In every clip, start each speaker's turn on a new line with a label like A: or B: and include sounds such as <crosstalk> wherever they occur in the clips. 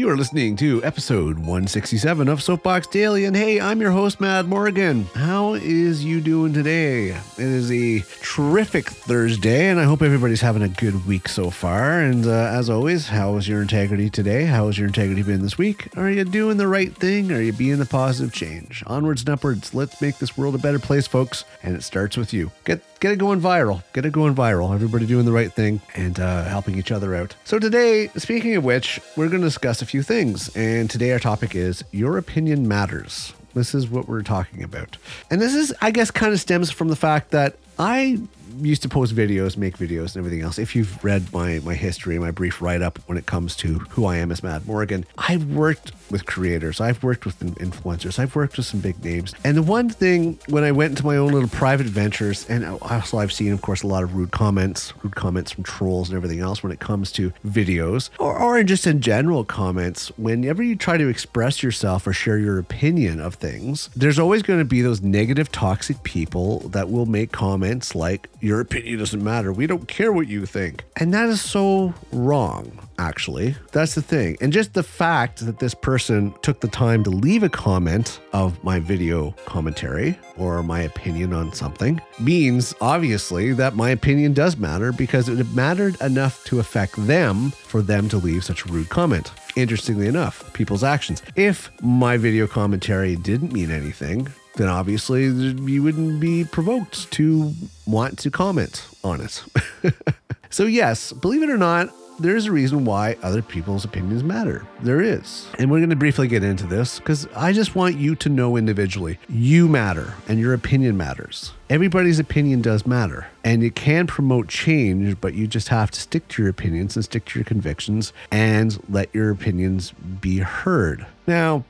A: You are listening to episode 167 of Soapbox Daily, and hey, I'm your host, Matt Morgan. How is you doing today? It is a terrific Thursday, and I hope everybody's having a good week so far. And uh, as always, how is your integrity today? How has your integrity been this week? Are you doing the right thing? Are you being the positive change? Onwards and upwards. Let's make this world a better place, folks. And it starts with you. Get get it going viral. Get it going viral. Everybody doing the right thing and uh, helping each other out. So today, speaking of which, we're going to discuss a few things. And today our topic is your opinion matters. This is what we're talking about. And this is, I guess, kind of stems from the fact that I used to post videos, make videos, and everything else. If you've read my my history, my brief write up when it comes to who I am as Matt Morgan, I've worked with creators, I've worked with influencers, I've worked with some big names. And the one thing when I went into my own little private ventures, and also I've seen, of course, a lot of rude comments, rude comments from trolls and everything else when it comes to videos, or, or just in general comments. Whenever you try to express yourself or share your opinion of things, there's always going to be those negative, toxic people that will make comments like, your opinion doesn't matter. We don't care what you think. And that is so wrong, actually. That's the thing. And just the fact that this person took the time to leave a comment of my video commentary or my opinion on something means obviously that my opinion does matter because it mattered enough to affect them for them to leave such a rude comment. Interestingly enough, people's actions. If my video commentary didn't mean anything, then obviously you wouldn't be provoked to want to comment on it. <laughs> so, yes, believe it or not, there's a reason why other people's opinions matter. There is. And we're going to briefly get into this because I just want you to know individually you matter and your opinion matters. Everybody's opinion does matter and it can promote change, but you just have to stick to your opinions and stick to your convictions and let your opinions be heard. Now,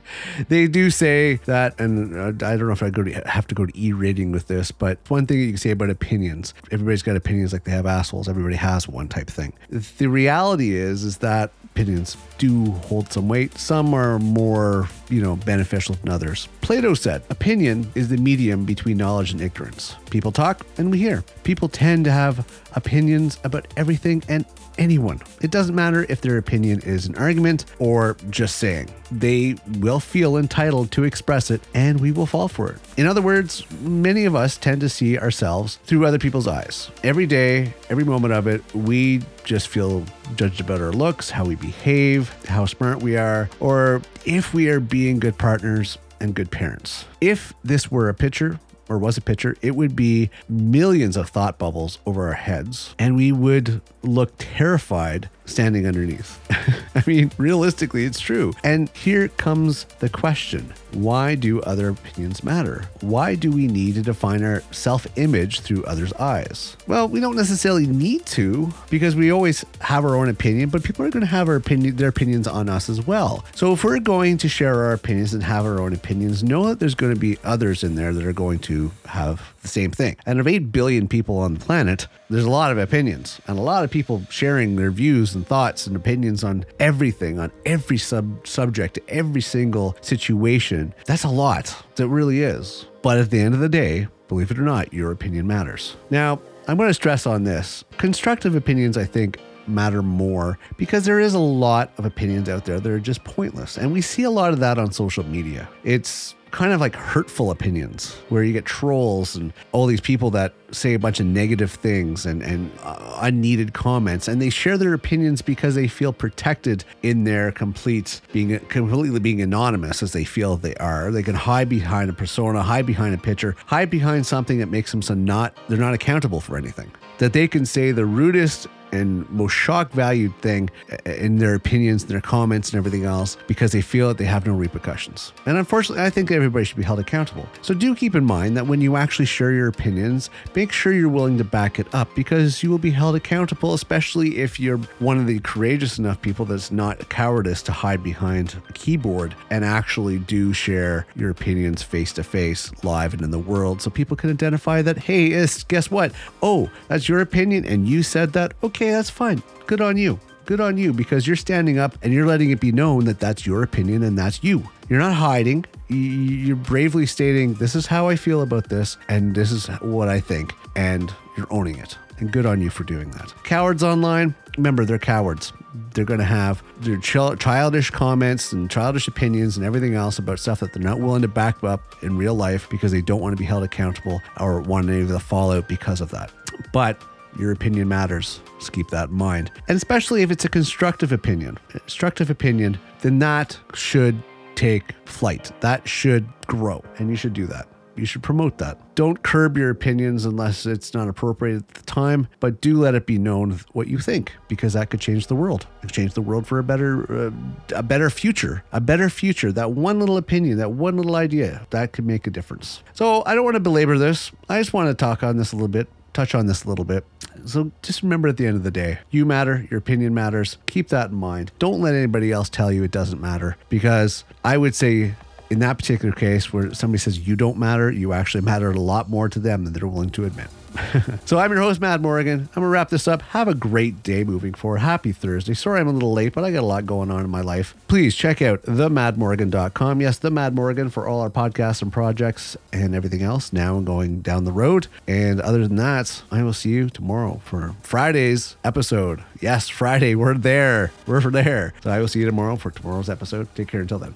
A: they do say that, and uh, I don't know if I go to, have to go to E rating with this, but one thing you can say about opinions, everybody's got opinions like they have assholes. Everybody has one type thing. The reality is, is that opinions do hold some weight. Some are more, you know, beneficial than others. Plato said, opinion is the medium between knowledge and ignorance. People talk and we hear. People tend to have opinions about everything and anyone. It doesn't matter if their opinion is an argument or just saying. They will feel entitled to express it and we will fall for it. In other words, many of us tend to see ourselves through other people's eyes. Every day, every moment of it, we just feel judged about our looks, how we behave, how smart we are, or if we are being good partners and good parents. If this were a picture, or was a picture, it would be millions of thought bubbles over our heads, and we would look terrified standing underneath. <laughs> I mean, realistically, it's true. And here comes the question why do other opinions matter? Why do we need to define our self image through others' eyes? Well, we don't necessarily need to because we always have our own opinion, but people are going to have our opinion, their opinions on us as well. So if we're going to share our opinions and have our own opinions, know that there's going to be others in there that are going to have the same thing. And of 8 billion people on the planet, there's a lot of opinions and a lot of people sharing their views and thoughts and opinions on everything, on every sub subject, every single situation. That's a lot. That really is. But at the end of the day, believe it or not, your opinion matters. Now, I'm going to stress on this. Constructive opinions, I think, matter more because there is a lot of opinions out there that are just pointless. And we see a lot of that on social media. It's kind of like hurtful opinions where you get trolls and all these people that say a bunch of negative things and, and uh, unneeded comments and they share their opinions because they feel protected in their complete being completely being anonymous as they feel they are. They can hide behind a persona hide behind a picture hide behind something that makes them so not they're not accountable for anything. That they can say the rudest and most shock valued thing uh, in their opinions, their comments, and everything else because they feel that they have no repercussions. And unfortunately, I think everybody should be held accountable. So do keep in mind that when you actually share your opinions, make sure you're willing to back it up because you will be held accountable, especially if you're one of the courageous enough people that's not cowardice to hide behind a keyboard and actually do share your opinions face to face, live and in the world, so people can identify that, hey, guess what? Oh, that's your opinion, and you said that. Okay okay, that's fine. Good on you. Good on you because you're standing up and you're letting it be known that that's your opinion and that's you. You're not hiding. You're bravely stating, this is how I feel about this and this is what I think. And you're owning it. And good on you for doing that. Cowards online, remember, they're cowards. they're going to have their childish comments and childish opinions and everything else about stuff that they're not willing to back up in real life because they don't want to be held accountable or want any of the fallout because of that. But your opinion matters. Just keep that in mind. And especially if it's a constructive opinion, constructive opinion, then that should take flight. That should grow. And you should do that. You should promote that. Don't curb your opinions unless it's not appropriate at the time, but do let it be known what you think because that could change the world. Could change the world for a better, uh, a better future, a better future. That one little opinion, that one little idea, that could make a difference. So I don't want to belabor this. I just want to talk on this a little bit touch on this a little bit. So just remember at the end of the day, you matter, your opinion matters. Keep that in mind. Don't let anybody else tell you it doesn't matter because I would say in that particular case where somebody says you don't matter, you actually matter a lot more to them than they're willing to admit. <laughs> so I'm your host, Matt Morgan. I'm gonna wrap this up. Have a great day moving forward. Happy Thursday. Sorry I'm a little late, but I got a lot going on in my life. Please check out themadmorgan.com. Yes, the Mad Morgan for all our podcasts and projects and everything else now and going down the road. And other than that, I will see you tomorrow for Friday's episode. Yes, Friday. We're there. We're there. So I will see you tomorrow for tomorrow's episode. Take care until then.